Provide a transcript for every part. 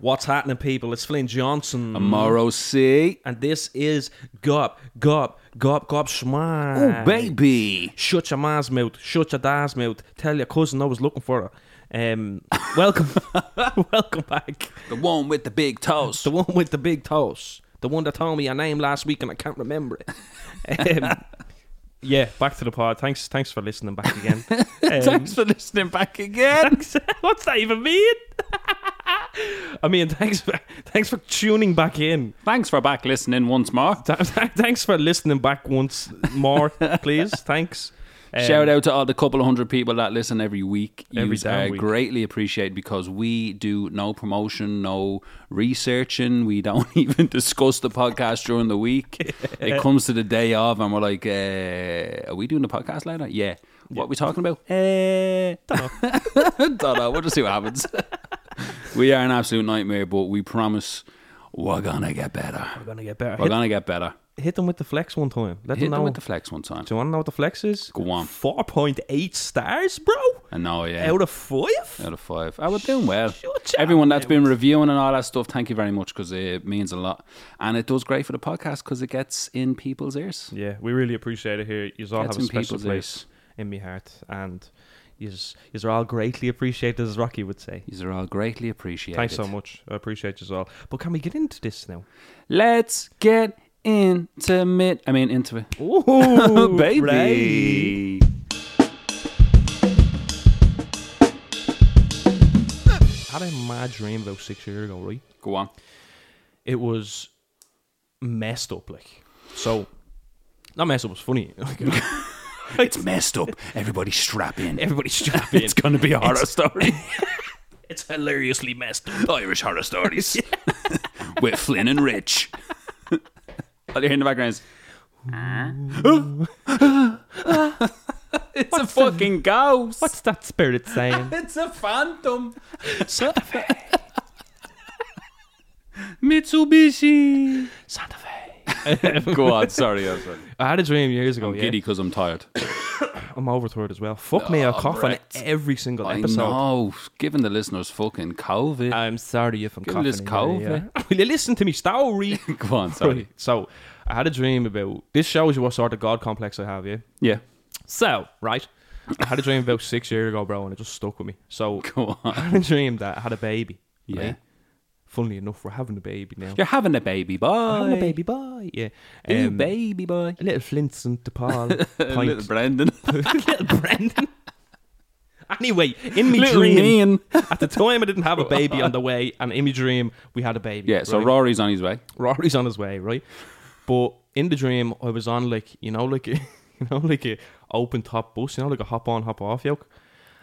What's happening, people? It's Flynn Johnson. Amaro C. And this is Gop, Gop, Gop, Gop Schmar. Oh, baby. Shut your ma's mouth. Shut your dad's mouth. Tell your cousin I was looking for her. Um, welcome, welcome back. The one with the big toes. The one with the big toes. The one that told me your name last week and I can't remember it. Um, yeah, back to the pod. Thanks, thanks for listening back again. Um, Thanks for listening back again. thanks. What's that even mean? I mean, thanks for thanks for tuning back in. Thanks for back listening once more. Th- th- Thanks for listening back once more, please. Thanks. Um, Shout out to all the couple of hundred people that listen every week. Every damn are week. greatly appreciated because we do no promotion, no researching. We don't even discuss the podcast during the week. it comes to the day of, and we're like, uh, "Are we doing the podcast later?" Yeah. What are we talking about? Uh, don't know. We'll just see what happens. we are an absolute nightmare, but we promise we're gonna get better. We're gonna get better. We're Hit, gonna get better. hit them with the flex one time. Let Hit them know. them with the flex one time. Do you want to know what the flex is? Go on. Four point eight stars, bro. I know, yeah. Out of five. out of five. Oh, I was doing well. Shut Everyone that's been reviewing and all that stuff, thank you very much because it means a lot. And it does great for the podcast because it gets in people's ears. Yeah, we really appreciate it here. You all Gets have a special place in my heart, and you are all greatly appreciated, as Roccy would say. These are all greatly appreciated. Thanks so much. I appreciate you all. But can we get into this now? Let's get intimate. I mean, into it. Oh, baby. I had a mad dream about six years ago, right? Go on. It was messed up, like. So, not messed up, it was funny. It's messed up. Everybody strap in. everybody strap in. It's going to be a horror story. It's hilariously messed up. Irish horror stories. With Flynn and Rich. All you hear in the background is. it's a fucking ghost. What's that spirit saying? It's a phantom. Santa Fe. Mitsubishi. Santa Fe. Go on. Sorry, I'm sorry. I had a dream years ago. I'm yeah. giddy because I'm tired. I'm overthrown as well. Fuck me, I Oh, cough on every single I episode. know. Giving the listeners fucking COVID. I'm sorry if I'm Give coughing. this in COVID. there, yeah. Will you listen to me story? Go on. Sorry. Right, So I had a dream about this shows you what sort of god complex I have, yeah. Yeah. So, right. I had a dream about six years ago, bro, and it just stuck with me. So Go I on. had a dream that I had a baby. Yeah. right? Funnily enough, we're having a baby now. You're having a baby boy. We're having a baby boy. Yeah. Ooh, Um, baby boy. a little Flinson to Paul. Little. Brendan. little Brendan. Anyway, in my Little dream, Ian. at the time I didn't have a baby on the way, and in my dream we had a baby. Yeah, so right? Rory's on his way. Rory's on his way, right? But in the dream, I was on like you know, like a, you know, like a open top bus, you know, like a hop on, hop off yoke.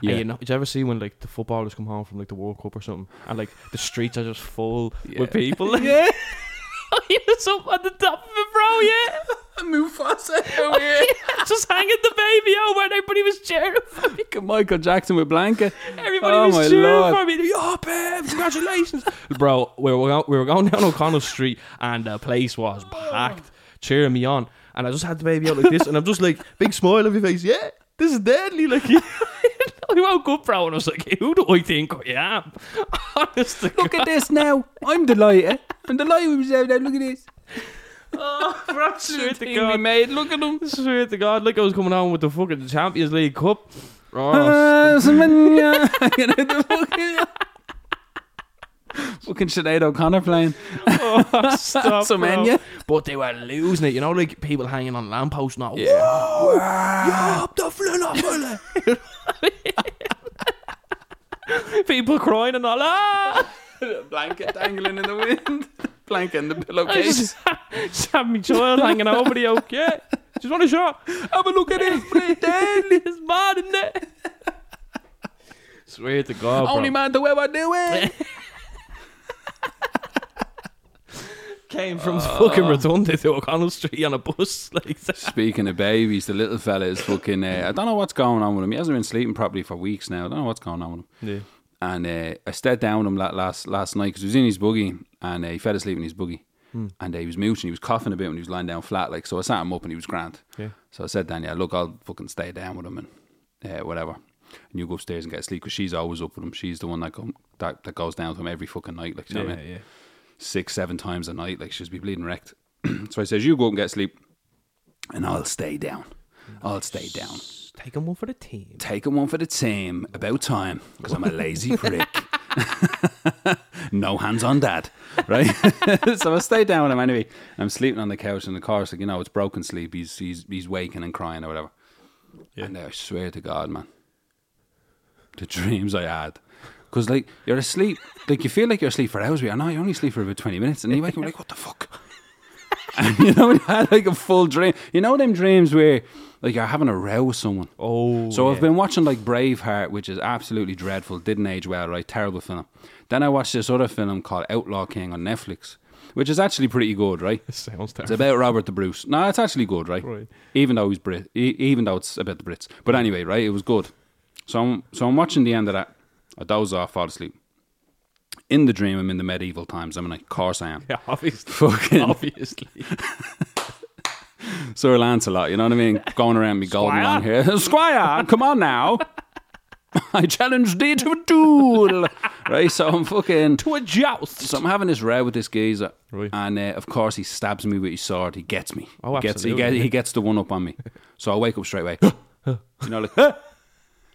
Yeah. And you know, did you ever see when like the footballers come home from like the World Cup or something, and like the streets are just full with people? Yeah. he was up on the top of it, bro. Yeah. Mufasa over oh, here. just hanging the baby over, and everybody was cheering for me. Michael Jackson with Blanca. Everybody Oh, was cheering Lord. for me. Oh, babe, congratulations. Bro, we were, going, we were going down O'Connell Street and the place was oh. packed, cheering me on. And I just had the baby out like this, and I'm just like, big smile on my face. Yeah, this is deadly. Like, I woke up, bro, and I was like, who do I think I am? Honest to Look God. at this now. I'm delighted. I'm delighted with myself now. Look at this. Oh, bro, swear to God. made. Look at him. Swear to God, like I was coming home with the fucking Champions League Cup. Oh, Uh, Samania. You know, the fucking- Fucking Sinead O'Connor playing. oh, stop, bro. Samania. But they were losing it, you know, like people hanging on lampposts now. Yeah. Yeah, up the Flynn. People crying and all. Ah! Blanket dangling in the wind. Blanket in the I pillowcase. just, just have me child hanging over the oak, Yeah, just want a shot. Have a look at it. Deadly, it's mad in there. Swear to God, bro. Only man to ever do it. Came from fucking Rotunda to O'Connell Street on a bus. Like, Speaking of babies, the little fella is fucking. Uh, I don't know what's going on with him. He hasn't been sleeping properly for weeks now. I don't know what's going on with him. yeah. And uh, I stayed down with him la- last last night because he was in his buggy and uh, he fell asleep in his buggy. And uh, he was mooching, he was coughing a bit when he was lying down flat. Like so, I sat him up and he was grand. Yeah. So I said, "Dan, yeah, look, I'll fucking stay down with him and uh, whatever." And you go upstairs and get sleep because she's always up with him. She's the one that go, that that goes down to him every fucking night. Like, you know what I mean? yeah. six, seven times a night. Like she'll be bleeding wrecked. so I says, "You go and get sleep, and I'll stay down. I'll stay down. Take him one for the team. Taking one for the team. About time, because I'm a lazy prick. no hands on dad, right? so I stay down with him anyway. I'm sleeping on the couch, and of course, like you know, it's broken sleep. He's he's he's waking and crying or whatever. Yeah. And I swear to God, man, the dreams I had. Because like you're asleep, like you feel like you're asleep for hours. but I know you only sleep for about twenty minutes, and then you wake up like, what the fuck? and you know, you had like a full dream. You know them dreams where like you're having a row with someone. Oh, So I've been watching like Braveheart, which is absolutely dreadful. Didn't age well, right? Terrible film. Then I watched this other film called Outlaw King on Netflix, which is actually pretty good, right? This sounds terrible. It's about Robert the Bruce. No, it's actually good, right? Right. Even though he's Brit, even though it's about the Brits. But anyway, right? It was good. So I'm so I'm watching the end of that. I doze off, fall asleep. In the dream, I'm in the medieval times. I'm like, of course I am. Yeah, obviously. Fucking obviously. Sir Lancelot, you know what I mean? Going around me golden Squire? long hair. Squire, come on now. I challenge thee to a duel. right, so I'm fucking. to a joust. So I'm having this row with this geezer, Right. and uh, of course he stabs me with his sword. He gets me. Oh, he gets, he, absolutely, he gets the one up on me. So I wake up straight away. you know, like.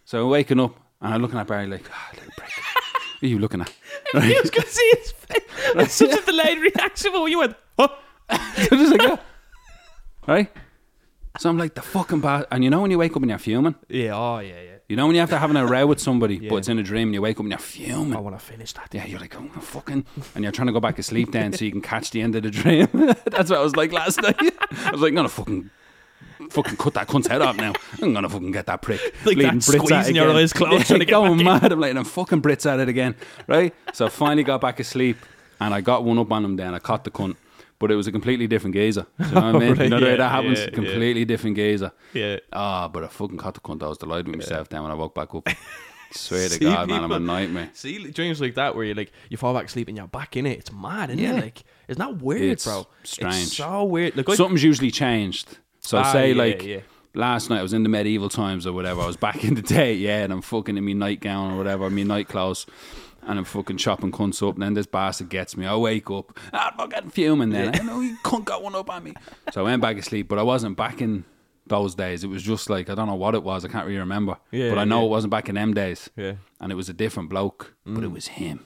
So I'm waking up and I'm looking at Barry like, ah, little prick. What are you looking at? Going to see his face. It's such a delayed reaction, but you went, oh. Just like that. Right. So I'm like the fucking bad. And you know when you wake up and you're fuming. Yeah, oh, yeah, yeah. You know when you have to having a row with somebody, Yeah. but it's in a dream and you wake up and you're fuming. I want to finish that. Yeah, you're like, oh, fucking. And you're trying to go back to sleep then so you can catch the end of the dream. That's what I was like last night. I was like, I'm going to fucking. Fucking cut that cunt's head off now. I'm gonna fucking get that prick. Like Bleeding that Brits squeezing your again. eyes closed trying to get going in. mad. I'm like, I'm fucking Brits at it again, right? So I finally got back asleep, and I got one up on him. Then I caught the cunt, but it was a completely different gazer. You know what I mean? Right, you know way yeah, that happens? yeah, yeah. completely different gazer. Yeah. Ah, but I fucking caught the cunt. I was delighted with myself then when I woke back up. Swear to God, man, I'm a nightmare. See dreams like that where you like you fall back asleep and you're back in it. It's mad, isn't Yeah. it? Like it's not weird, It's bro. strange. It's so weird. Like Something's usually changed. So Ah, say yeah, like yeah. last night I was in the medieval times or whatever. I was back in the day, yeah, and I'm fucking in my nightgown or whatever, my night clothes. And I'm fucking chopping cunts up, and then this bastard gets me. I wake up, ah, I'm fucking fuming. Then I know you cunt got one up on me. So I went back asleep, but I wasn't back in those days. It was just like I don't know what it was. I can't really remember. Yeah, but I know yeah. it wasn't back in them days. Yeah. and it was a different bloke, but it was him.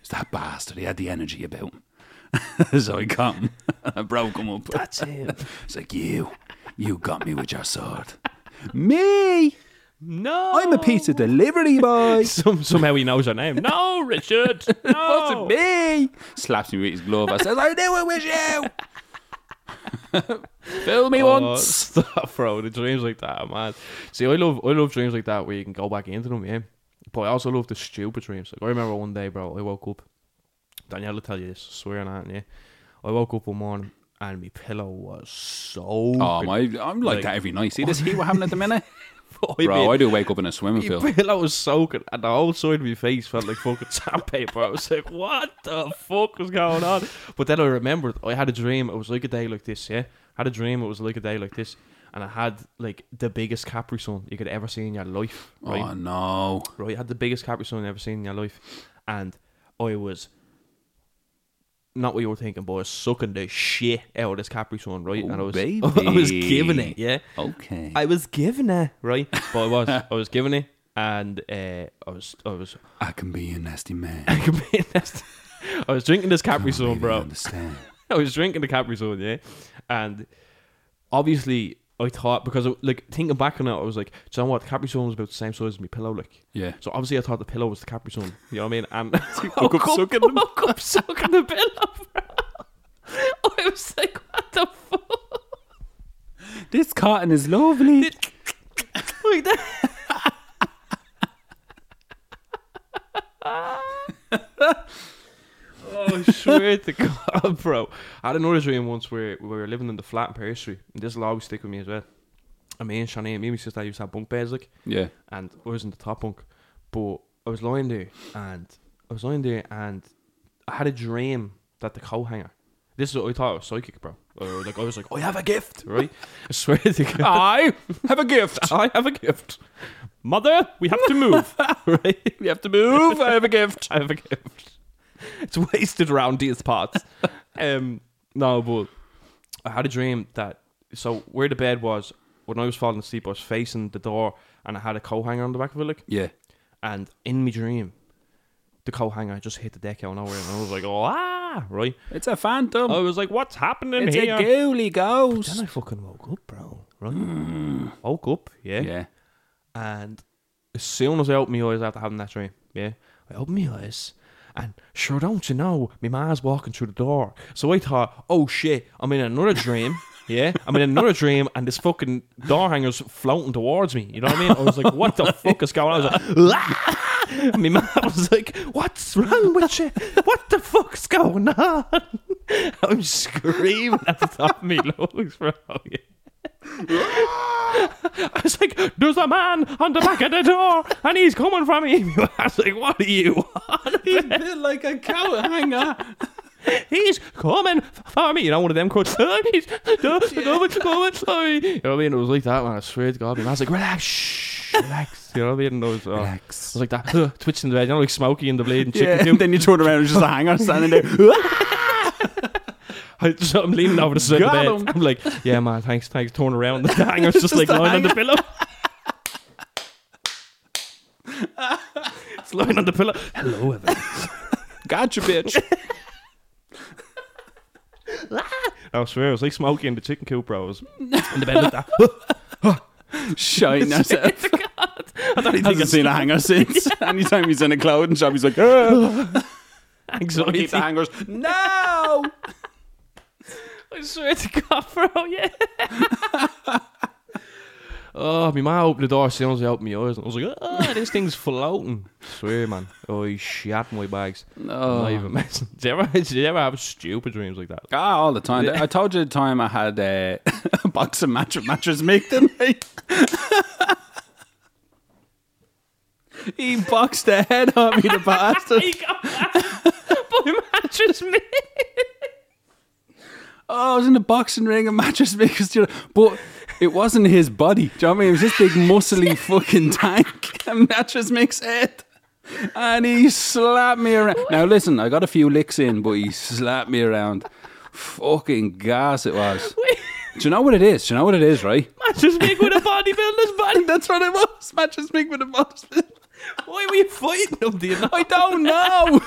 It's that bastard. He had the energy about him. so I got him. I broke him up. That's it. It's like you, you got me with your sword. me, No. I'm a pizza delivery boy. Some, somehow he knows your name. No, Richard. No. Wasn't me. Slaps me with his glove. I says, I knew it was you. Fill me Oh, once. stop, bro. The dreams like that, man. See, I love, I love dreams like that where you can go back into them, yeah. But I also love the stupid dreams. Like I remember one day, bro. I woke up. Danielle will tell you this. I swear on that, yeah. I woke up one morning and my pillow was so. Oh my! I'm like, Like- that every night. See this heat we're having at the minute, I bro. mean, I do wake up in a swimming pool. my pillow was soaking, and the whole side of my face felt like fucking sandpaper. I was like, "What the fuck was going on?" But then I remembered I had a dream. It was like a day like this. Yeah, I had a dream. It was like a day like this, and I had like the biggest Capri Sun you could ever see in your life. Oh, right, Oh no! right. I had the biggest Capri Sun you ever seen in your life, and I was. Not what you were thinking, but I was sucking the shit out of this Capri Sun, right? and I Oh, was, I was giving it, yeah. Okay. I was giving it, right? But I was, I was giving it, and uh, I was, I was, I can be a nasty man. I could be honest. I was drinking this Capri Sun, bro. Understand? I was drinking the Capri Sun, yeah, and obviously I thought because uh, like thinking back on it, I was like, do you know what? The Capri Sun was about the same size as my pillow, like. Yeah. So obviously I thought the pillow was the Capri Sun. You know what I mean? And I woke up sucking them. woke up sucking the pillow, bro. I was like, what the fuck? This cotton is lovely. Like that. Oh, I swear to God, bro. I had another dream once where we were living in the flat in Perry Street, and this will always stick with me as well. And me and Shani and me and my sister used to have bunk beds, like, Yeah. and I was in the top bunk, but I was lying there, and I was lying there, and I had a dream that the coat hanger. This is what I thought I was psychic, bro. Or like I was like, I have a gift, right? I swear to God, I have a gift. I have a gift. Mother, we have to move. right? We have to move. I have a gift. I have a gift. It's wasted around these parts. um, no, but I had a dream that so where the bed was when I was falling asleep, I was facing the door and I had a coat hanger on the back of it, like, Yeah. and in my dream, the coat hanger just hit the deck out of nowhere, and I was like, oh ah, right. It's a phantom. I was like, what's happening it's here? a ghouly ghost. then I fucking woke up, bro. Right, woke up, yeah. Yeah. And as soon as I opened my eyes after having that dream, yeah, I opened my eyes. And sure, don't you know, my ma's walking through the door. So I thought, oh shit, I'm in another dream. Yeah, I'm in another dream, and this fucking door hanger's floating towards me. You know what I mean? I was like, what the fuck is going on? I was like, "Ah!" my mom was like, what's wrong with you? What the fuck's going on? I'm screaming at the top of me lungs, bro. Yeah. I was like, there's a man on the back of the door and he's coming from me. I was like, what are you on He's built like a coat hanger. He's coming for me. You know, one of them quotes. He's coming, coming for me. You know what I mean? It was like that, man. I swear to God. Man. I was like, relax, shh, relax. You know what I mean? And I was, uh, Relax. I was like that, uh, twitching the bed. You know, like Smokey in the Bleeding Chicken Yeah. Coop. then you turn around and just a hanger standing there. I just, I'm leaning over the side of the bed. him. I'm like, yeah, man, thanks, thanks. Turn around. The hanger's just, like the lying on the pillow. it's lying on the pillow. Hello, Evan. gotcha, bitch. I swear, it was like Smokey in the chicken coop, bro. I was in the bed like that. Shine herself. I thought he'd think Hasn't seen a hanger since. Anytime he's in a clothing shop, he's like, "Ah." anxiety. keep the hangers. No. I swear to God, bro, yeah. oh, my ma opened the door as soon as I opened my eyes, and I was like, oh, this thing's floating. swear, man. Oh, he shat my bags. No, I'm No. not even messing. Did you, ever, did you ever have stupid dreams like that? Ah, all the time. I told you the time I had uh, a box of mattress mattress Micton, right? he boxed the head off me, the bastard. He got my mattress me. Oh, I was in a boxing ring of mattress makers, you know, but it wasn't his body. Do you know what I mean? It was this big muscly fucking tank, a Mattress Mick's head. And he slapped me around. Now listen, I got a few licks in, but he slapped me around. Fucking gas it was. Do you know what it is? Do you know what it is, right? Mattress Mick with a bodybuilder's body. That's what it was. Mattress mix with a box. Why were you fighting him, do you know? I don't know.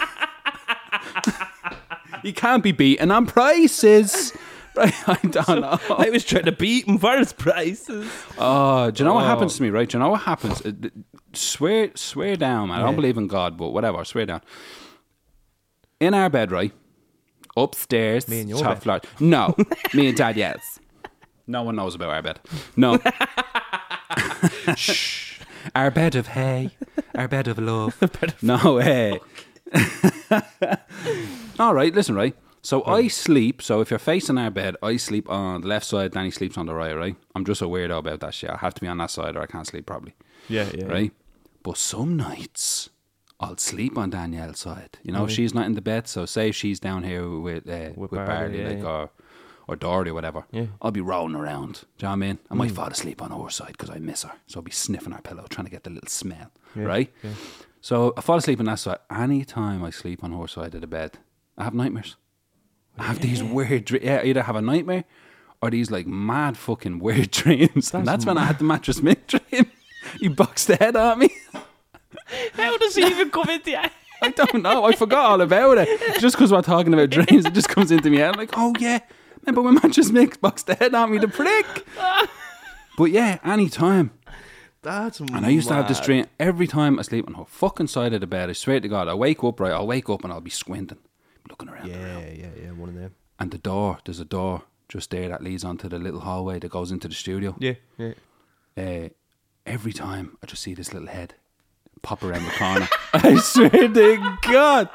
He can't be beaten on prices. Right, I don't know. I was trying to beat him for his prices. Oh, do you know what Oh. happens to oh. me, right? Do you know what happens? Swear, swear down, man. I don't believe in God, but whatever, swear down. In our bed, right? Upstairs, Me and your top bed. floor. No, me and Dad, yes. No one knows about our bed. No. Shh. Our bed of hay, our bed of love. no, hey. All right, listen, right. So I sleep. So if you're facing our bed, I sleep on the left side. Danny sleeps on the right. Right. I'm just a weirdo about that shit. I have to be on that side, or I can't sleep properly. Yeah, yeah. Right. But some nights I'll sleep on Danielle's side. You know, she's not in the bed. So say she's down here with uh, with, Barley, Barley, yeah, like yeah. or or Dory or whatever. Yeah. I'll be rolling around. Do you know what I mean? I might fall asleep on her side because I miss her. So I'll be sniffing her pillow, trying to get the little smell. Right. yeah. So I fall asleep on that side. Any time I sleep on her side of the bed, I have nightmares. I have these weird dreams. Yeah, I either have a nightmare or these like mad fucking weird dreams. and that's when I had the mattress Mick dream. he boxed the head at me. How does he even come into your I don't know. I forgot all about it. Just because we're talking about dreams, it just comes into me. I'm like, oh yeah, remember when Mattress Mick boxed the head at me, the prick. but yeah, anytime. That's And I used to have this dream every time I sleep on her fucking side of the bed. I swear to God, I wake up right. I'll wake up and I'll be squinting, looking around. Yeah, yeah, yeah. One of them. And the door, there's a door just there that leads onto the little hallway that goes into the studio. Yeah, yeah. uh, every time I just see this little head pop around the corner. I swear to God,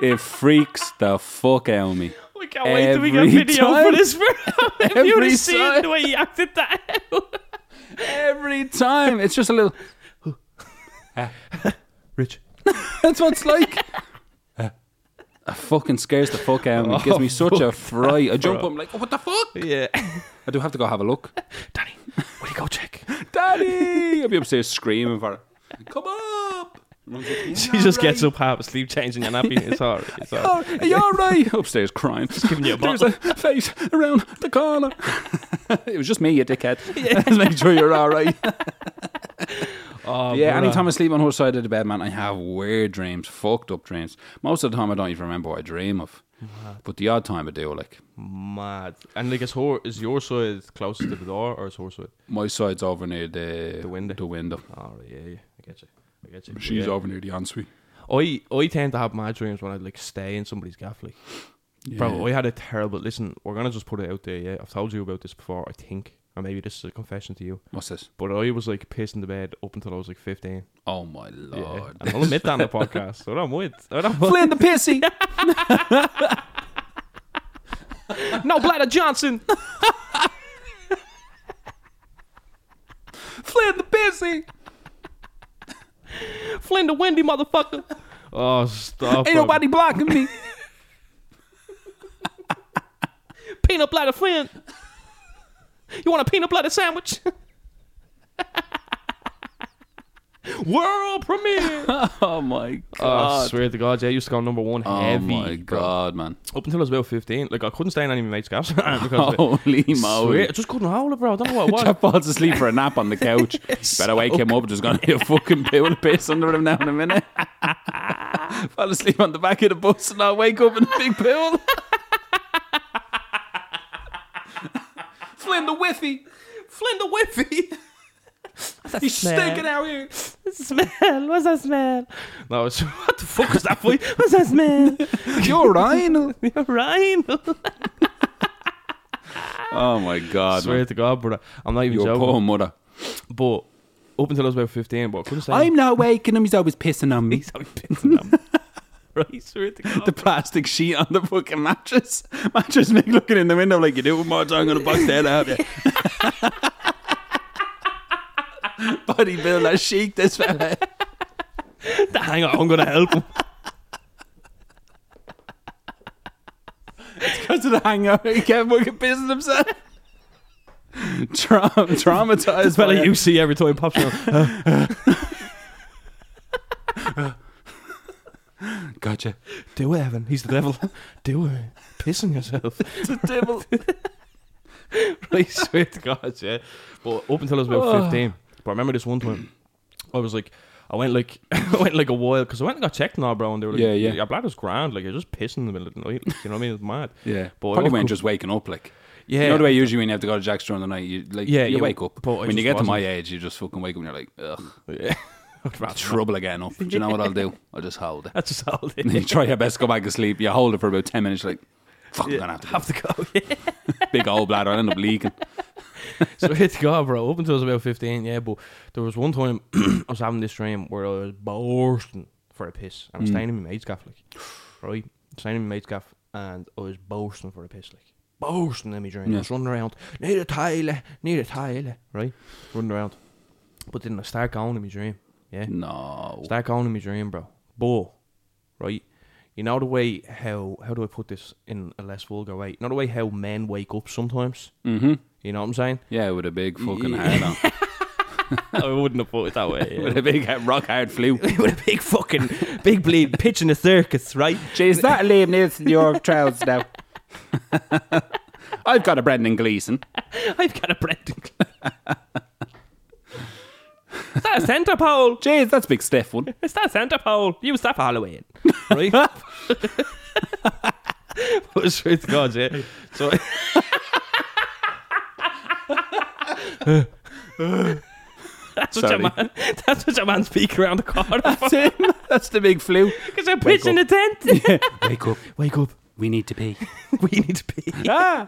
it freaks the fuck out of me. We can't wait till we get Every video time. for this, bro. if you would Every have seen the way he acted that out. Every time, it's just a little. Rich. That's what it's like. Fucking scares the fuck out of me. It gives me oh, such a fright. I jump up, I'm like, oh, what the fuck? Yeah. I do have to go have a look. Danny, will you go check? Daddy! I'll be upstairs screaming for her. Come up! Up, She just right." gets up half asleep, changing your nappy. It's alright. It's Oh, alright. are you alright? Upstairs crying. Just giving you a There's a face around the corner. it was just me, you dickhead. Just make sure you're alright. Oh, yeah, brother. anytime I sleep on her side of the bed, man, I have weird dreams, fucked up dreams. Most of the time, I don't even remember what I dream of. But the odd time I do, like, Mad. And like, is, her, is your side closest to the door or is her side? my side's over near the, The window. The window. Oh, yeah, yeah. I get you. I get you. She's yeah. over near the ensuite. I, I tend to have mad dreams when I like stay in somebody's gaff. Like, bro, I had a terrible. Listen, we're gonna just put it out there. Yeah, I've told you about this before. I think, or maybe this is a confession to you. What's this? But I was like pissing the bed up until I was like fifteen. Oh my Yeah, lord. and I'll admit that on the podcast. So I don't mind. I don't mind. Flynn the pissy. No, Bladder Johnson. Flynn the pissy. Flynn the Wendy motherfucker. Oh, stop. Ain't nobody blocking me. peanut butter Flynn. You want a peanut butter sandwich? World premiere. oh my Oh, I swear to God, yeah, I used to go number one Oh heavy. Oh my bro. god, man. Up until I was about 15. Like, I couldn't stay in any of my mates' gaffs. because Holy moly. I just couldn't hold it, bro. I don't know what it was. Chap falls asleep for a nap on the couch. Better wake him up. There's gonna be a fucking pool of piss under him now in a minute. Fall asleep on the back of the bus and I'll wake up in a big pool. Flynn the whiffy. Flynn the Whiffy. He's stinking out here. smell? What's that smell? No, it's, what the fuck was that for? What's that smell? You're Ryan. You're Ryan. Oh my god, swear man. to God, brother. I'm not even Your joking. poor mother. But up until I was about 15, but I couldn't stay. I'm not waking him. He's always pissing on me. He's always pissing on me. Swear to God. the plastic sheet on the fucking mattress. Mattress Mick looking in the window like you do more time. I'm gonna box the head out of you. Bodybuilder chic, this fella. Hang on, I'm going to help him. It's because of the hangover, he kept fucking pissing himself. Tra- traumatized. This fella by it. you see every time he pops on. Gotcha. Do it, Evan. He's the devil. Do it. Pissing yourself. It's the devil. I swear to God, yeah. But up until I was about 15. But I remember this one time, I was like, I went like, I went like a while because I went and got checked now, bro, and they were like, Yeah, yeah. your bladder's grand, like you're just pissing in the middle of the night, like, you know what I mean? It's mad. Yeah. But I Probably woke when up- just waking up, like. Yeah, You know the way usually when you have to go to Jack's during the night, you like Yeah, you you- wake up. but When you just get to my age, you just fucking wake up and you're like, ugh, yeah. Trouble getting up. Do you know what I'll do? I'll just hold it. That's just hold it you try your best to go back to sleep. You hold it for about ten minutes. You're like, fuck, I'm gonna have to. Have to go. Yeah. Big old bladder. I end up leaking. So to God, bro. Up until I was about 15, yeah. But there was one time I was having this dream where I was bursting for a piss. And I was mm. staying in my mate's gaff, like, right? Staying in my mate's gaff, and I was bursting for a piss, like, bursting in my dream. I was running around, need a toilet, need a toilet, right? Running around. But then I start going in my dream, yeah? No. Start going in my dream, bro. But, right? You know the way how, how do I put this in a less vulgar way? You know the way how men wake up sometimes? Mm-hmm. You know what I'm saying? Yeah, with a big fucking head on. I wouldn't have put it that way. yeah. with a big rock hard flu. with a big fucking big bleed pitch in the circus, right? Jeez, that Liam Neeson your trousers now. I've got a Brendan Gleeson. I've got a Brendan. Is that a centre pole? Jeez, that's a big stiff one. Is that a centre pole? Use that for Halloween, right? but swear to God, yeah. So. That's what, your man, that's what your man speak around the corner That's him. That's the big flu. Because they're pitching the tent. Wake up. Wake up. We need to pee. We need to pee. ah!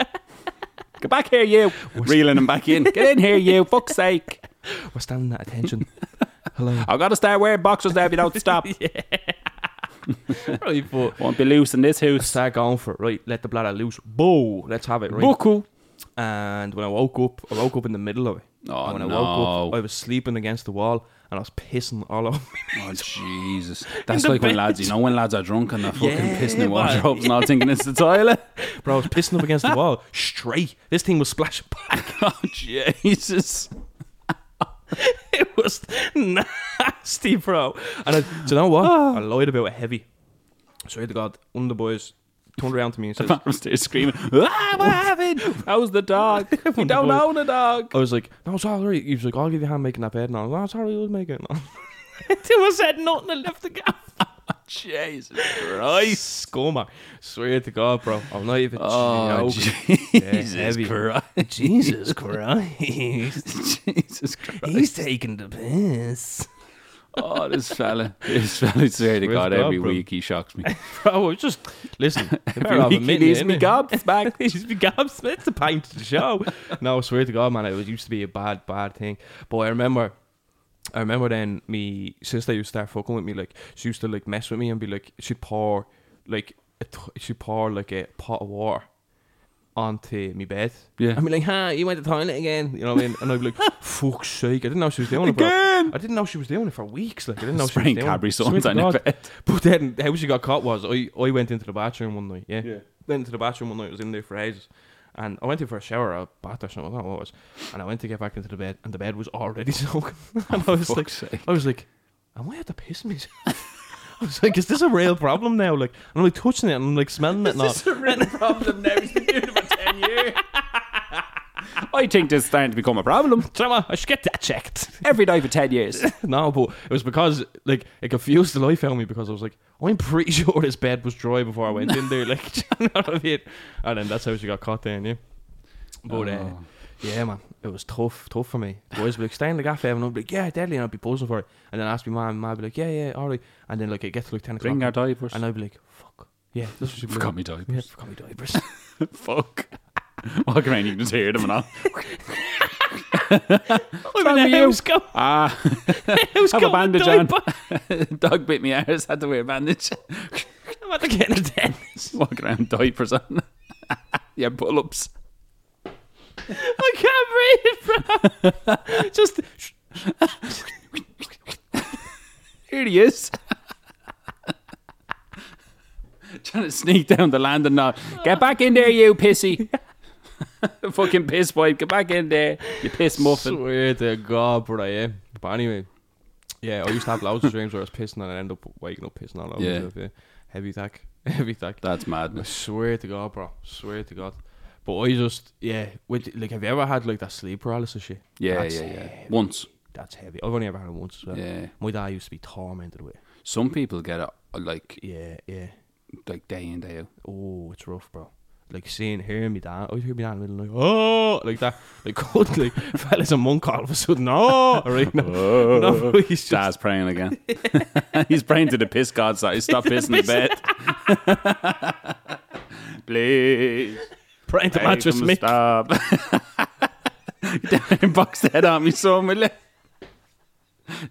Get back here, you. Reeling him back in. Get in here, you. Fuck's sake. We're standing at attention. Hello. I've got to start wearing boxers now if you don't stop. yeah. right, but Won't be loose in this house. start going for it. Right, let the bladder loose. Boo! Let's have it, right? Buckle. And when I woke up, I woke up in the middle of it. Oh, and when I no. woke up, I was sleeping against the wall and I was pissing all over me. Oh Jesus! That's like when bed. lads, you know, when lads are drunk and they're fucking Yeah, pissing in wardrobes and all thinking it's the toilet. Bro, I was pissing up against the wall straight. This thing was splashing back. Oh Jesus! it was nasty, bro. And I, do you know what? I lied about it heavy. Swear to God, one of the boys turned around to me and I'm still screaming. Ah, what happened? How's the dog? We don't own a dog. I was like, no, it's all right. He was like, I'll give you a hand making that bed. And I was like, no, it's all right, we'll make it. Until I said nothing and left the gaff. Jesus Christ. Scummer. Swear to God, bro. I'm not even Oh joking. Jesus heavy. Christ! Jesus Christ. Jesus Christ! He's taking the piss. Oh, this fella, this fella, swear to Swear God, to God, every bro. week he shocks me. Bro, it's just, listen. Every week he needs me gobs back. He's me gobs. It's the pint to the show. no, swear to God, man, it was used to be a bad, bad thing. But I remember, I remember then me sister used er to start fucking with me. Like she used to like mess with me and be like, she'd pour like a t- she'd pour like a pot of water onto me bed. Yeah. I'd be like, huh, you went to the toilet again. You know what I mean? And I'd be like, fuck's sake. I didn't know she was doing it, bro. Again? I didn't know she was doing it for weeks. Like, I didn't know she was doing Cadbury it. Swear Suns to on your God. bed. But then, how she got caught was I, I went into the bathroom one night, yeah. Yeah. Went into the bathroom one night, I was in there for ages. And I went in for a shower or a bath or something, I don't know what it was. And I went to get back into the bed, and the bed was already soaking. and I was like, sake. I was like, am I have to piss myself? I was like, is this a real problem now? Like, I'm like touching it and I'm like smelling it and all. a real problem now. He's been doing it for 10 years. I think this is starting to become a problem. Trevor, I should get that checked. Every day for 10 years. no, but it was because like it confused the life out of me because I was like, I'm pretty sure this bed was dry before I went in there. Like, do you know what I mean? And then that's how she got caught then, yeah. But uh, Oh. yeah, man, it was tough, tough for me. Boys would be like, stay in the gaff, and I'd be like, yeah, deadly, and I'd be buzzing for it. And then ask me mom, and mom would be like, yeah, yeah, all right. And then like it gets to like ten o'clock, Bring our diapers. and I'd be like, fuck, yeah, this was Forgot me Yeah, diapers. forgot me diapers. Fuck. Walk around, you can just hear them and all. In with the house, go, Ah, house have a bandage on. Dog bit me arse, had to wear a bandage. I'm at the getting a dentist. Walk around diapers on. yeah, pull ups. I can't breathe, bro. Just Here he is. Trying to sneak down the landing now. Get back in there, you pissy. Fucking piss wipe. Get back in there, you piss muffin. Swear to God, bro, yeah. But anyway, yeah, I used to have loads of dreams where I was pissing and I end up waking up pissing all over Yeah. myself. Yeah. Heavy tack, heavy tack. That's I madness. swear to God, bro. Swear to God. But I just, yeah, with, like, have you ever had like that sleep paralysis shit? Yeah, That's yeah, yeah. heavy. Once. That's heavy. I've only ever had it once as well. Yeah. My dad used to be tormented with it. Some people get it uh, like Yeah, yeah. like day in day out. Oh, it's rough, bro. Like seeing, hearing me dad, I would hear me dad in the middle, like, oh, like that. Like, could, like, felt like a monk all of a sudden, oh, right now. No, he's just Dad's praying again. He's praying to the piss god so he stop pissing in bed. Please. praying to mattress Mick. Stop. Down box the head on me so will you?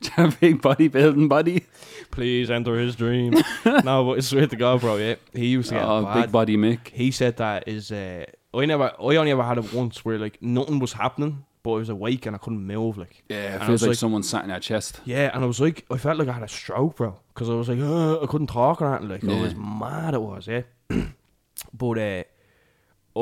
Try a big bodybuilding body. Please enter his dream. no, but I swear to God, bro, yeah, he used to get Oh, bad. big body Mick. he said that is, uh, I never, I only ever had it once where like nothing was happening, but I was awake and I couldn't move, like. Yeah, it I feels like, like- someone sat in your chest. Yeah, and I was like, I felt like I had a stroke, bro, because I was like, uh, I couldn't talk or anything. Like, I was mad. It was, yeah. but uh,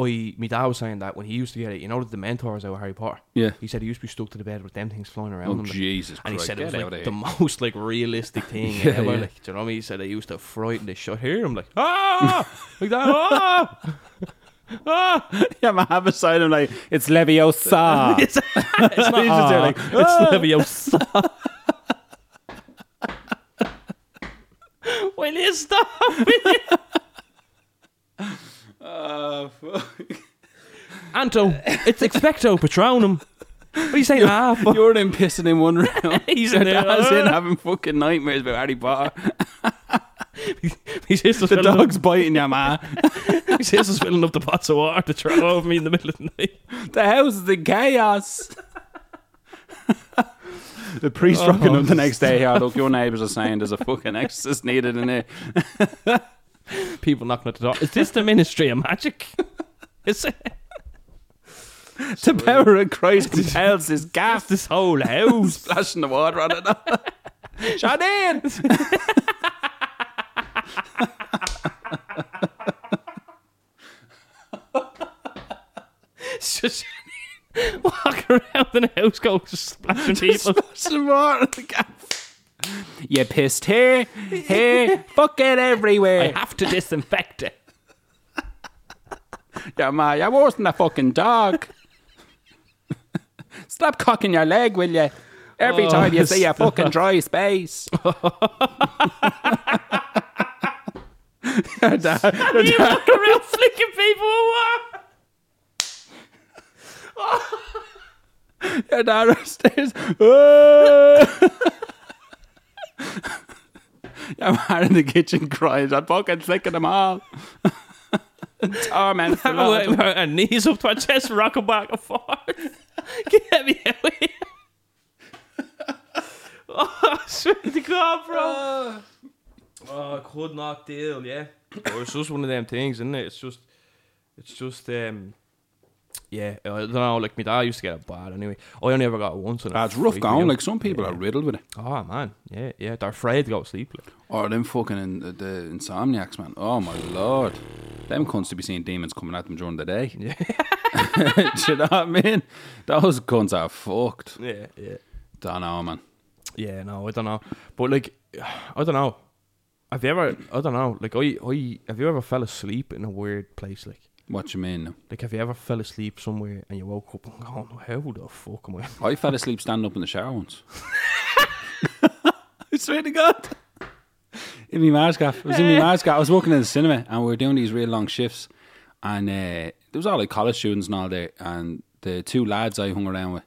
I, my dad was saying that when he used to get it, you know, the Dementors out of Harry Potter. Yeah. He said he used to be stuck to the bed with them things flying around Oh, him. Jesus And he Christ. said it was like the most like realistic thing Yeah, ever. yeah. Like, do you know what I mean? He said they used to frighten the shit here. I'm like, ah, like that, ah, ah. Yeah, man, have of like, it's Leviosa. It's, it's not He's just there like, "Ah." it's Leviosa. Will you stop? Fuck. Anto, it's expecto patronum. What are you saying? ah, for? You're in pissing in one round. He's in there. Dad's in having fucking nightmares about Harry Potter. His sister's The filling up- dog's biting you, man. His sister's filling up the pots of water to throw over me in the middle of the night. The house is in chaos. the priest Oh. rocking up the next day. Yeah, look, your neighbours are saying there's a fucking exorcist needed in there. People knocking at the door. Is this the Ministry of Magic? Is it? the power of Christ compels this gaff this whole house. splashing the water on it. Shannon! It's just walk around the house, go splashing people. splashing water on the gaff. You pissed here, here, fuck it everywhere. I have to disinfect it. Yeah, you're worse than a fucking dog. Stop cocking your leg, will you? Every Oh, time you see a fucking dry space. your dad, your You dad, walk around flicking people with water. your dad upstairs. Your man in the kitchen crying, I'm fucking flicking them all. Torment the Lord. With her knees up to her chest, rocking back and forth. Get me out of here. oh, I swear to God, bro. Oh, I could not deal, yeah. But it's just one of them things, isn't it? It's just, it's just, um, yeah, I don't know, like my dad used to get it bad anyway. Oh, I only ever got it once. And That's rough going. Like some people are riddled with it. Oh, man, yeah, yeah. They're afraid to go to sleep. Like. Or them fucking in, the, the insomniacs, man. Oh my lord. Them cunts to be seeing demons coming at them during the day. Yeah. Do you know what I mean? Those cunts are fucked. Yeah, yeah. Don't know, man. Yeah, no, I don't know. But like, I don't know. Have you ever? I don't know. Like, I, I, have you ever fell asleep in a weird place? Like, What you mean? like, have you ever fell asleep somewhere and you woke up and gone, "How the fuck am I?" I fell asleep standing up in the shower once. I swear to God. In my gaff. It was in my gaff. I was working in the cinema and we were doing these real long shifts. And uh, there was all like college students and all there. And the two lads I hung around with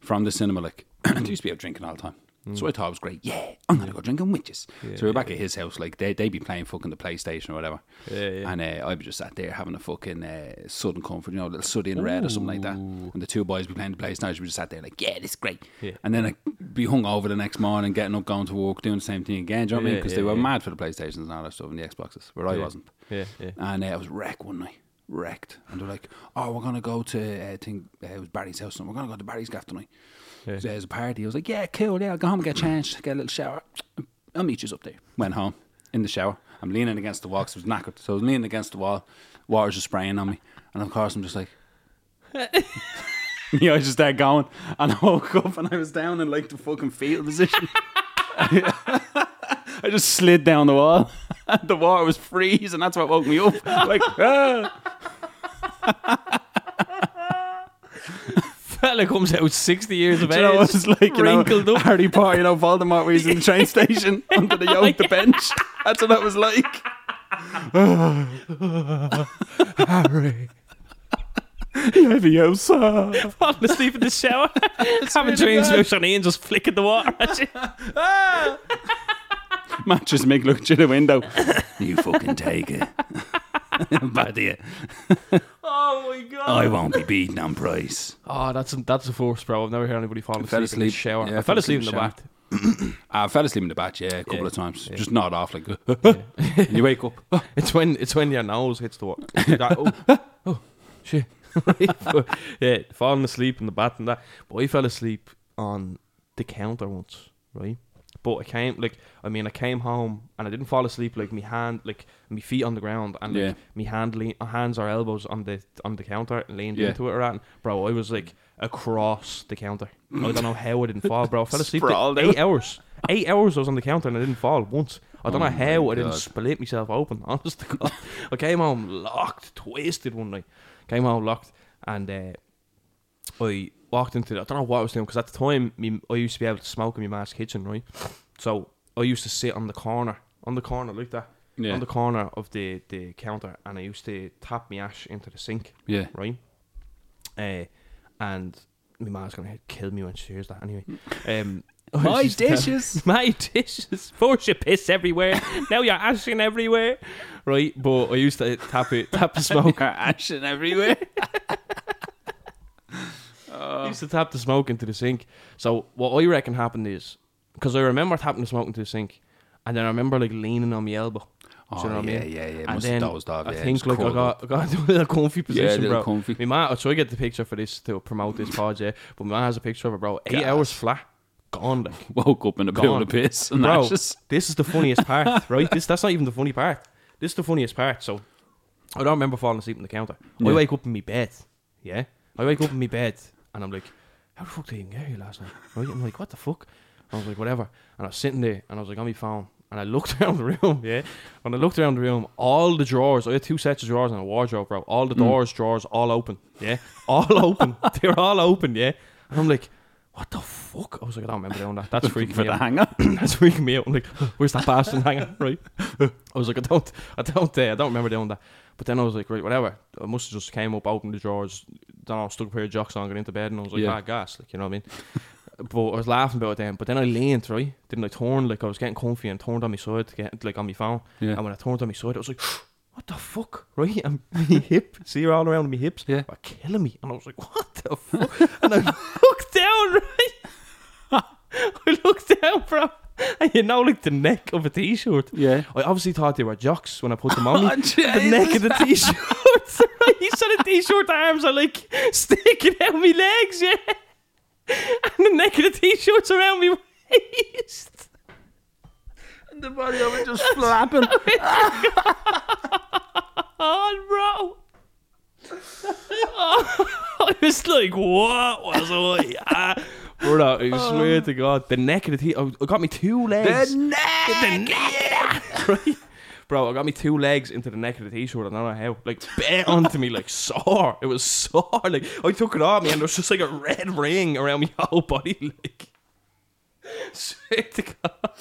from the cinema, like, they used to be out drinking all the time. So I thought it was great. Yeah, I'm to go drinking witches. so we were back at his house. Like, they, they'd be playing fucking the PlayStation or whatever. Yeah, yeah. And uh, I was just sat there having a fucking uh, Southern Comfort, you know, a little Southern in red or something like that. And the two boys be playing the PlayStation. We just sat there like, yeah, this is great. Yeah. And then I'd be hung over the next morning, getting up, going to work, doing the same thing again. Do you know what I mean? Because yeah, they were yeah. mad for the PlayStations and all that stuff and the Xboxes, where I wasn't. Yeah, yeah. And uh, I was wrecked one night. Wrecked. And they're like, oh, we're going to go to, uh, think, uh, it was Barry's house. And we're going to go to Barry's gaff tonight. Yeah. There's a party. I was like, yeah, cool. Yeah, I'll go home and get changed, get a little shower. I'll meet you up there. Went home in the shower. I'm leaning against the wall 'cause I was knackered. So I was leaning against the wall. Water's just spraying on me. And of course, I'm just like, yeah, I just started going. And I woke up and I was down in like the fucking fetal position. I just slid down the wall. the water was freezing. That's what woke me up. Like, ah. Fella comes out sixty years of Do age, you know, it like, you know, wrinkled up. Harry Potter, you know, Voldemort, where he's in the train station under the yoke, the bench. That's what that was like. Harry. Leviosa. Falling asleep in the shower, having dreams about Shanae just flicking the water at you. Mattress Mick looked through the window. You fucking take it. Bad you. Oh my god. I won't be beaten on price. Oh, ah, that's that's the first, bro. I've never heard anybody fall asleep, fell in the asleep. shower. Yeah, I fell asleep in the shower. bath. I fell asleep in the batch, yeah, a couple Yeah. of times. Just nod off like, and you wake up. It's when it's when your nose hits the water. That- oh, oh, shit. Yeah, falling asleep in the bath and that. But I fell asleep on the counter once, right? But I came like I mean I came home and I didn't fall asleep like me hand like my feet on the ground and like Yeah. me hand lean, hands or elbows on the on the counter and leaned Yeah. into it or that. Bro, I was like across the counter. I don't know how I didn't fall, bro. I fell asleep like eight hours. Eight hours I was on the counter and I didn't fall once. I don't Oh know how I didn't split myself open. Honest to God, I came home locked, twisted one night. Came home locked, and uh, I walked into. The, I don't know what I was doing because at the time, me, I used to be able to smoke in my ma's kitchen, right? So I used to sit on the corner, on the corner like that, Yeah. on the corner of the the counter, and I used to tap my ash into the sink, Yeah. right? Uh, and my ma's gonna kill me when she hears that. Anyway, um, My tell- dishes. my dishes. First you piss everywhere. now you're ashing everywhere. Right, but I used to tap it, tap the smoke. Ashing everywhere. Uh, I used to tap the smoke into the sink. So what I reckon happened is because I remember tapping the smoke into the sink, and then I remember like leaning on my elbow. Oh, Do you know oh, what yeah, I mean? yeah, yeah. And Must then dozed off. I yeah, think like I curled got, up. I got into a little comfy position, little bro. comfy. My man, I'll try to get the picture for this to promote this pod, yeah. But my man has a picture of it, bro. Eight Gas. hours flat, gone. Like, woke up in a pool Gone. of piss and bro, ashes. this is the funniest part, right? This that's not even the funny part. This is the funniest part. So I don't remember falling asleep on the counter. Yeah. I wake up in my bed. Yeah, I wake up in my bed and I'm like, how the fuck did I even get here last night? Right? I'm like, what the fuck? I was like, whatever. And I was sitting there and I was like on my phone and I looked around the room. Yeah, when I looked around the room, all the drawers. I had two sets of drawers and a wardrobe, bro. All Mm. the doors, drawers, all open. Yeah, all open. They're all open. Yeah, and I'm like. What the fuck? I was like, I don't remember doing that. That's freaking for me the out. hanger. That's freaking me out. I'm like, where's that bastard hanging? Right. I was like, I don't, I don't, uh, I don't remember doing that. But then I was like, right, whatever. I must have just came up, opened the drawers, then I stuck a pair of jocks on, got into bed, and I was like, Yeah. ah, gas, like you know what I mean. but I was laughing about it then. But then I leaned right, didn't I turn like I was getting comfy and turned on my side to get like on my phone. Yeah. And when I turned on my side, I was like. What the fuck, right? And my hip, see her all around my hips, Yeah. were killing me. And I was like, what the fuck? and I looked down, right? I looked down, bro. And you know, like the neck of a t-shirt. Yeah. I obviously thought they were jocks when I put them on me. Oh, the neck of the t-shirt. right? So the t-shirt arms are like sticking out my legs, yeah. And the neck of the t-shirt's around me waist. And the body of it just flapping. Oh, bro. Oh, I was like, what was I? Ah, brother, I swear to God, the neck of the t- oh, I got me two legs. The neck. the neck, right? Bro, I got me two legs into the neck of the t-shirt. I don't know how. Like, bit onto me, like sore. It was sore. Like, I took it off me, and there was just like a red ring around my whole body. Like, swear to God.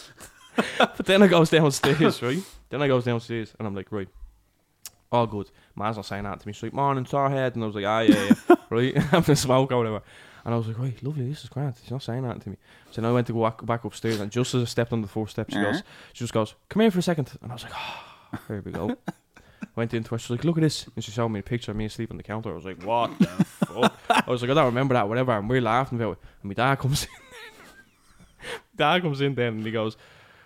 but then I goes downstairs, right? Then I goes downstairs, and I'm like, right, all good. Man's not saying that to me. She's like, morning, sore head. And I was like, ah, yeah, yeah. right? Having a smoke or whatever. And I was like, right, lovely, this is grand. He's not saying that to me. So then I went to go back, back upstairs, and just as I stepped on the fourth step, she Uh-huh. goes, she just goes, come here for a second. And I was like, oh, here we go. Went into her, she's like, look at this. And she showed me a picture of me asleep on the counter. I was like, what the fuck? I was like, I don't remember that, whatever. And we're laughing about it. And my dad comes in. dad comes in then and he goes,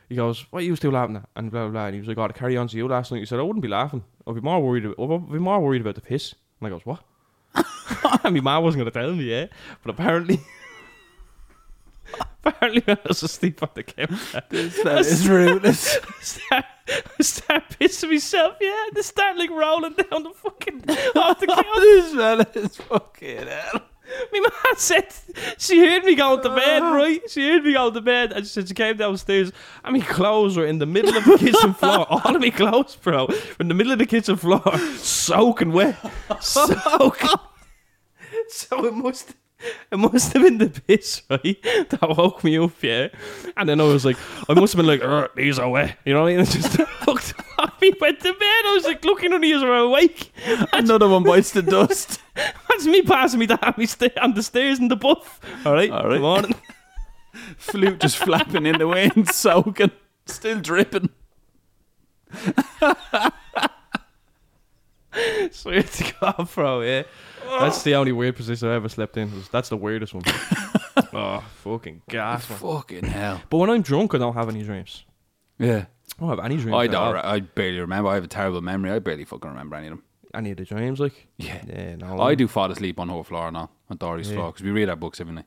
he goes, what are you still laughing at? And blah, blah, blah. And he was like, oh, to carry on to you last night. He said, I wouldn't be laughing. I'd be more worried about, I'd be more worried about the piss. And I goes, what? and my mom wasn't going to tell me, yeah. But apparently, apparently I was asleep on the counter, That is ruthless. I start, I start pissing myself, yeah. And they start like rolling down the fucking off the counter. this fella is fucking hell. My mum said she heard me going to bed, ah. right? She heard me going to bed, and she said she came downstairs, and my clothes were in the middle of the kitchen floor. All of my clothes, bro, were in the middle of the kitchen floor, soaking wet, soaking. so it must, it must have been the piss, right, that woke me up, yeah. And then I was like, I must have been like, these are wet, you know what I? And just looked at me, went to bed. I was like looking on these were awake. Another one bites the dust. That's me passing me down me sta- on the stairs in the buff. All right, All right. Good morning. Flute just flapping in the wind, soaking, still dripping. Swear to God, bro. Yeah, that's the only weird position I ever slept in. That's the weirdest one. oh, fucking gas. Fucking hell. But when I'm drunk, I don't have any dreams. Yeah. I don't have any dreams. I don't. I barely remember. I have a terrible memory. I barely fucking remember any of them. Any of the dreams, like Yeah. yeah, no. I do fall asleep on her floor now, on Dory's Yeah. floor, because we read our books every night.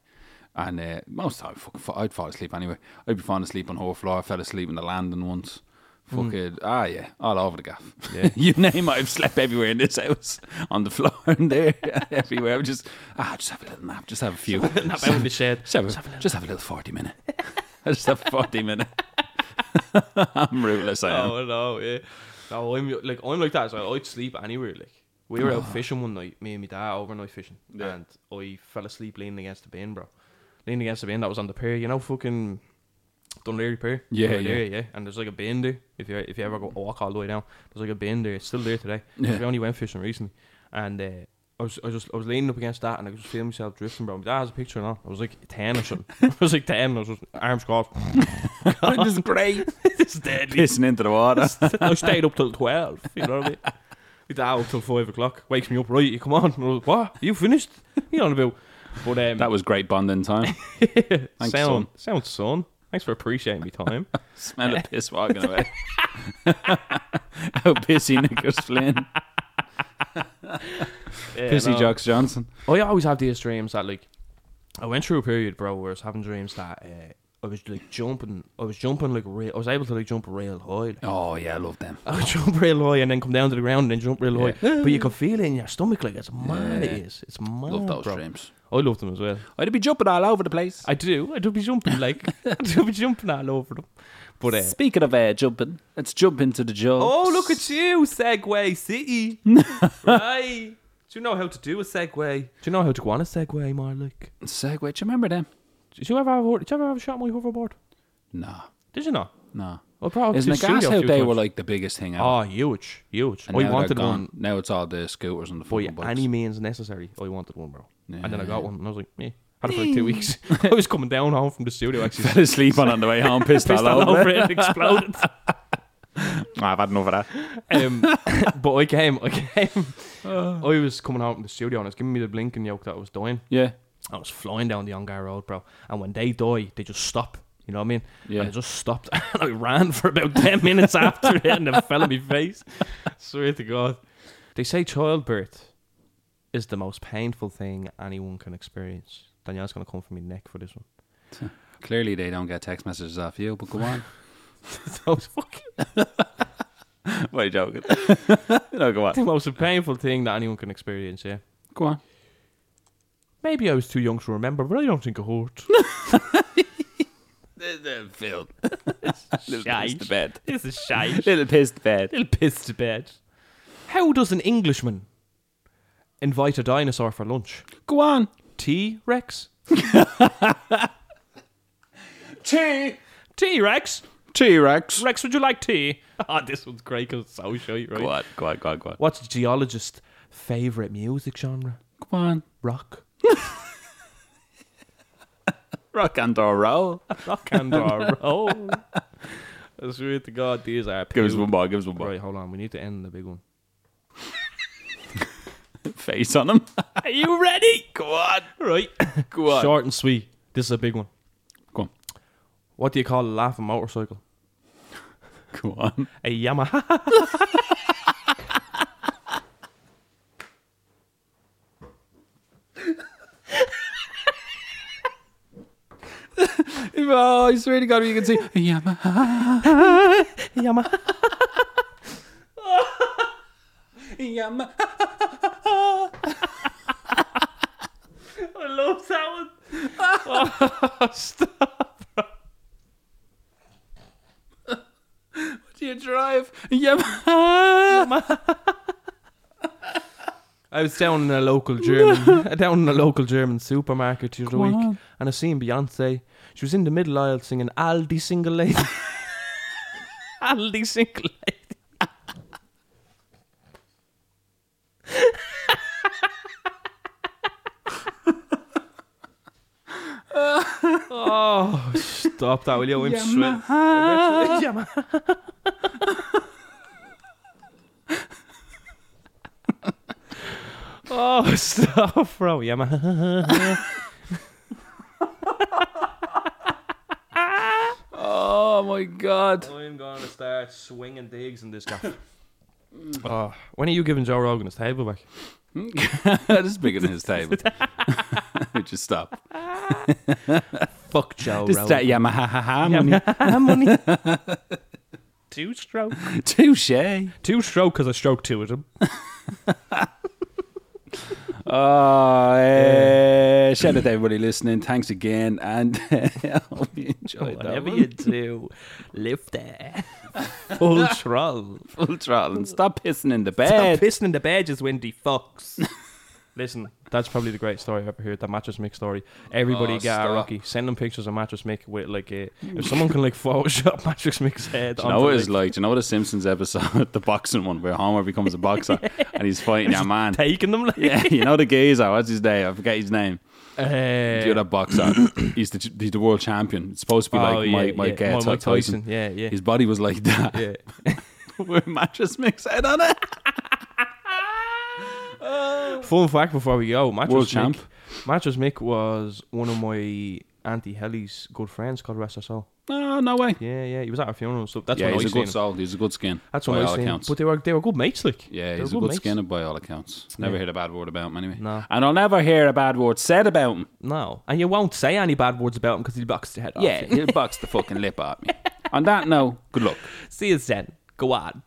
And uh, most of the time, fucking, I'd fall asleep anyway. I'd be falling asleep on her floor. I fell asleep in the landing once. Fuck Fucking, ah, yeah, all over the gaff. Yeah. you name it, I've slept everywhere in this house, on the floor and there, everywhere. I'm just, ah, just have a little nap, just have a few. Nap out in the shed. Just have, a, just have a little 40 minute. just have 40 minute. I'm ruthless, I am. Oh no, yeah. No, I'm like I'm like that. as well. I'd sleep anywhere. Like we were out fishing one night, me and my dad overnight fishing, Yeah. and I fell asleep leaning against the bin, bro. Leaning against the bin that was on the pier, you know, fucking Dunleary Pier. Yeah, Over yeah. there, yeah. And there's like a bin there. If you if you ever go walk all the way down, there's like a bin there. It's still there today. 'Cause Yeah. We only went fishing recently, and. uh I was, I was just, I was leaning up against that, and I could just feel myself drifting, bro. My dad has a picture now. I was like ten or something. I was like ten. I was just arms crossed. this is great. it's deadly. Pissing into the water. I stayed up till 12. You know what I mean? My out till 5 o'clock. Wakes me up, right, you come on. Was, what? You finished? You on about? But, um, that was great bonding time. Thanks, sound, sound son. Thanks for appreciating me time. Smell of piss walking away. How pissy Nicholas Flynn. Pissy no. Jocks Johnson. I always have these dreams that like I went through a period, bro, where I was having dreams that uh, I was like jumping. I was jumping like real. I was able to like jump real high. Like, Oh yeah, I love them. I would jump real high and then come down to the ground and then jump real high. but you can feel it in your stomach, like it's mad. It Yeah. is. It's mad. Love those bro. dreams. I love them as well. I'd be jumping all over the place. I do. I do be jumping like I do be jumping all over them. But uh, Speaking of uh, jumping, let's jump into the jokes. oh, look at you, Segway City. right. Do you know how to do a Segway? Do you know how to go on a Segway, Marlik? Segway. Do you remember them? Did you ever have? a- Did you ever have a shot my hoverboard? Nah, Did you not? nah. Well, probably Isn't it the gas how they were like the biggest thing ever? Oh, huge, huge. and I now they're wanted gone. one Now it's all the scooters and the by fucking bikes. any means necessary. I wanted one, bro. And then I got one, and I was like, eh. Had it for like two weeks. I was coming down home from the studio, actually. Fell asleep on on the way home, pissed, Pissed all over it. it, exploded. I've had enough of that. um, but I came, I came. I was coming out from the studio, and it was giving me the blinking yoke that I was doing. Yeah, I was flying down the Ongar Road, bro. And when they die, they just stop. You know what I mean? Yeah. And I just stopped. And I ran for about 10 minutes after it and then fell on my face. Swear to God. They say childbirth is the most painful thing anyone can experience. Danielle's going to come for me neck for this one. clearly they don't get text messages off you, but go on. It's fucking Why are you joking? no, go on. the most painful thing that anyone can experience, yeah. Go on. Maybe I was too young to remember, but I don't think it hurt. Phil. Shite. the bed. This is shite. Little pissed bed. Little pissed to bed. How does an Englishman invite a dinosaur for lunch? Go on. T Rex? T. T Rex? T-Rex. Rex, would you like tea? Ah, this one's great because it's so shite, right? Go on, go on, go on, go on. What's a geologist's favourite music genre? Go on. Rock. Rock and or roll. Rock and roll. I swear to God, these are Give us one more, give us one more. Right, hold on. We need to end the big one. Face on him. Are you ready? go on. Right. Go on. Short and sweet. This is a big one. Go on. What do you call a laughing motorcycle? Go on. A Yamaha. Oh, I swear to God, you can see. Yamaha. Yamaha. Yamaha. I love that one. Oh, stop. Do you drive? Yamaha. I was down in a local German, down in a local German supermarket the other week, on. And I seen Beyonce. She was in the middle aisle singing "Aldi Single Lady." Aldi Single Lady. oh, stop that, will you? I'm sweating. Yamaha. Oh, stop, bro. Yamaha. Oh my God. I'm going to start swinging digs in this guy. oh, when are you giving Joe Rogan his table back? Hmm? that is bigger than his table. Just stop. Fuck Joe Just that Rogan. Yamaha money. Yamaha money. two stroke. Touche. Two stroke because I stroked two of them. Oh, uh, shout out to everybody listening. Thanks again, and I hope you enjoyed that. Whatever you do, lift there. Full throttle. Full throttle and stop pissing in the bed. Stop pissing in the bed, just windy fucks. Listen, that's probably the greatest story I've ever heard. That mattress Mick story. Everybody Oh, get a. Roccy. Send them pictures of mattress Mick with like a. If someone can like Photoshop mattress Mick's head. Do you know what it's like, like? Do you know what a Simpsons episode, the boxing one, where Homer becomes a boxer and he's fighting your man? taking them like. Yeah, you know the geezer. What's his name? I forget his name. Uh, The other boxer. he's the he's the world champion. It's supposed to be like oh, yeah, Mike, Mike, yeah. uh, Mike, Mike Tyson. Yeah, yeah. His body was like that. yeah. with mattress Mick's head on it. Fun fact before we go, Mattress World Mick, champ. Mattress Mick was one of my Auntie Helly's good friends, God rest her soul. No, no way. Yeah, yeah, he was at her funeral. So that's yeah, what he's I a seen. good soul. He's a good skin. That's by what I all seen. accounts. But they were they were good mates, like. yeah, They he's a good mates. skin by all accounts. Never heard a bad word about him anyway. No. And I'll never hear a bad word said about him. No, and you won't say any bad words about him because he'll box your head off. Yeah, he'll box the fucking lip at me. On that note, good luck. See you then. Go on.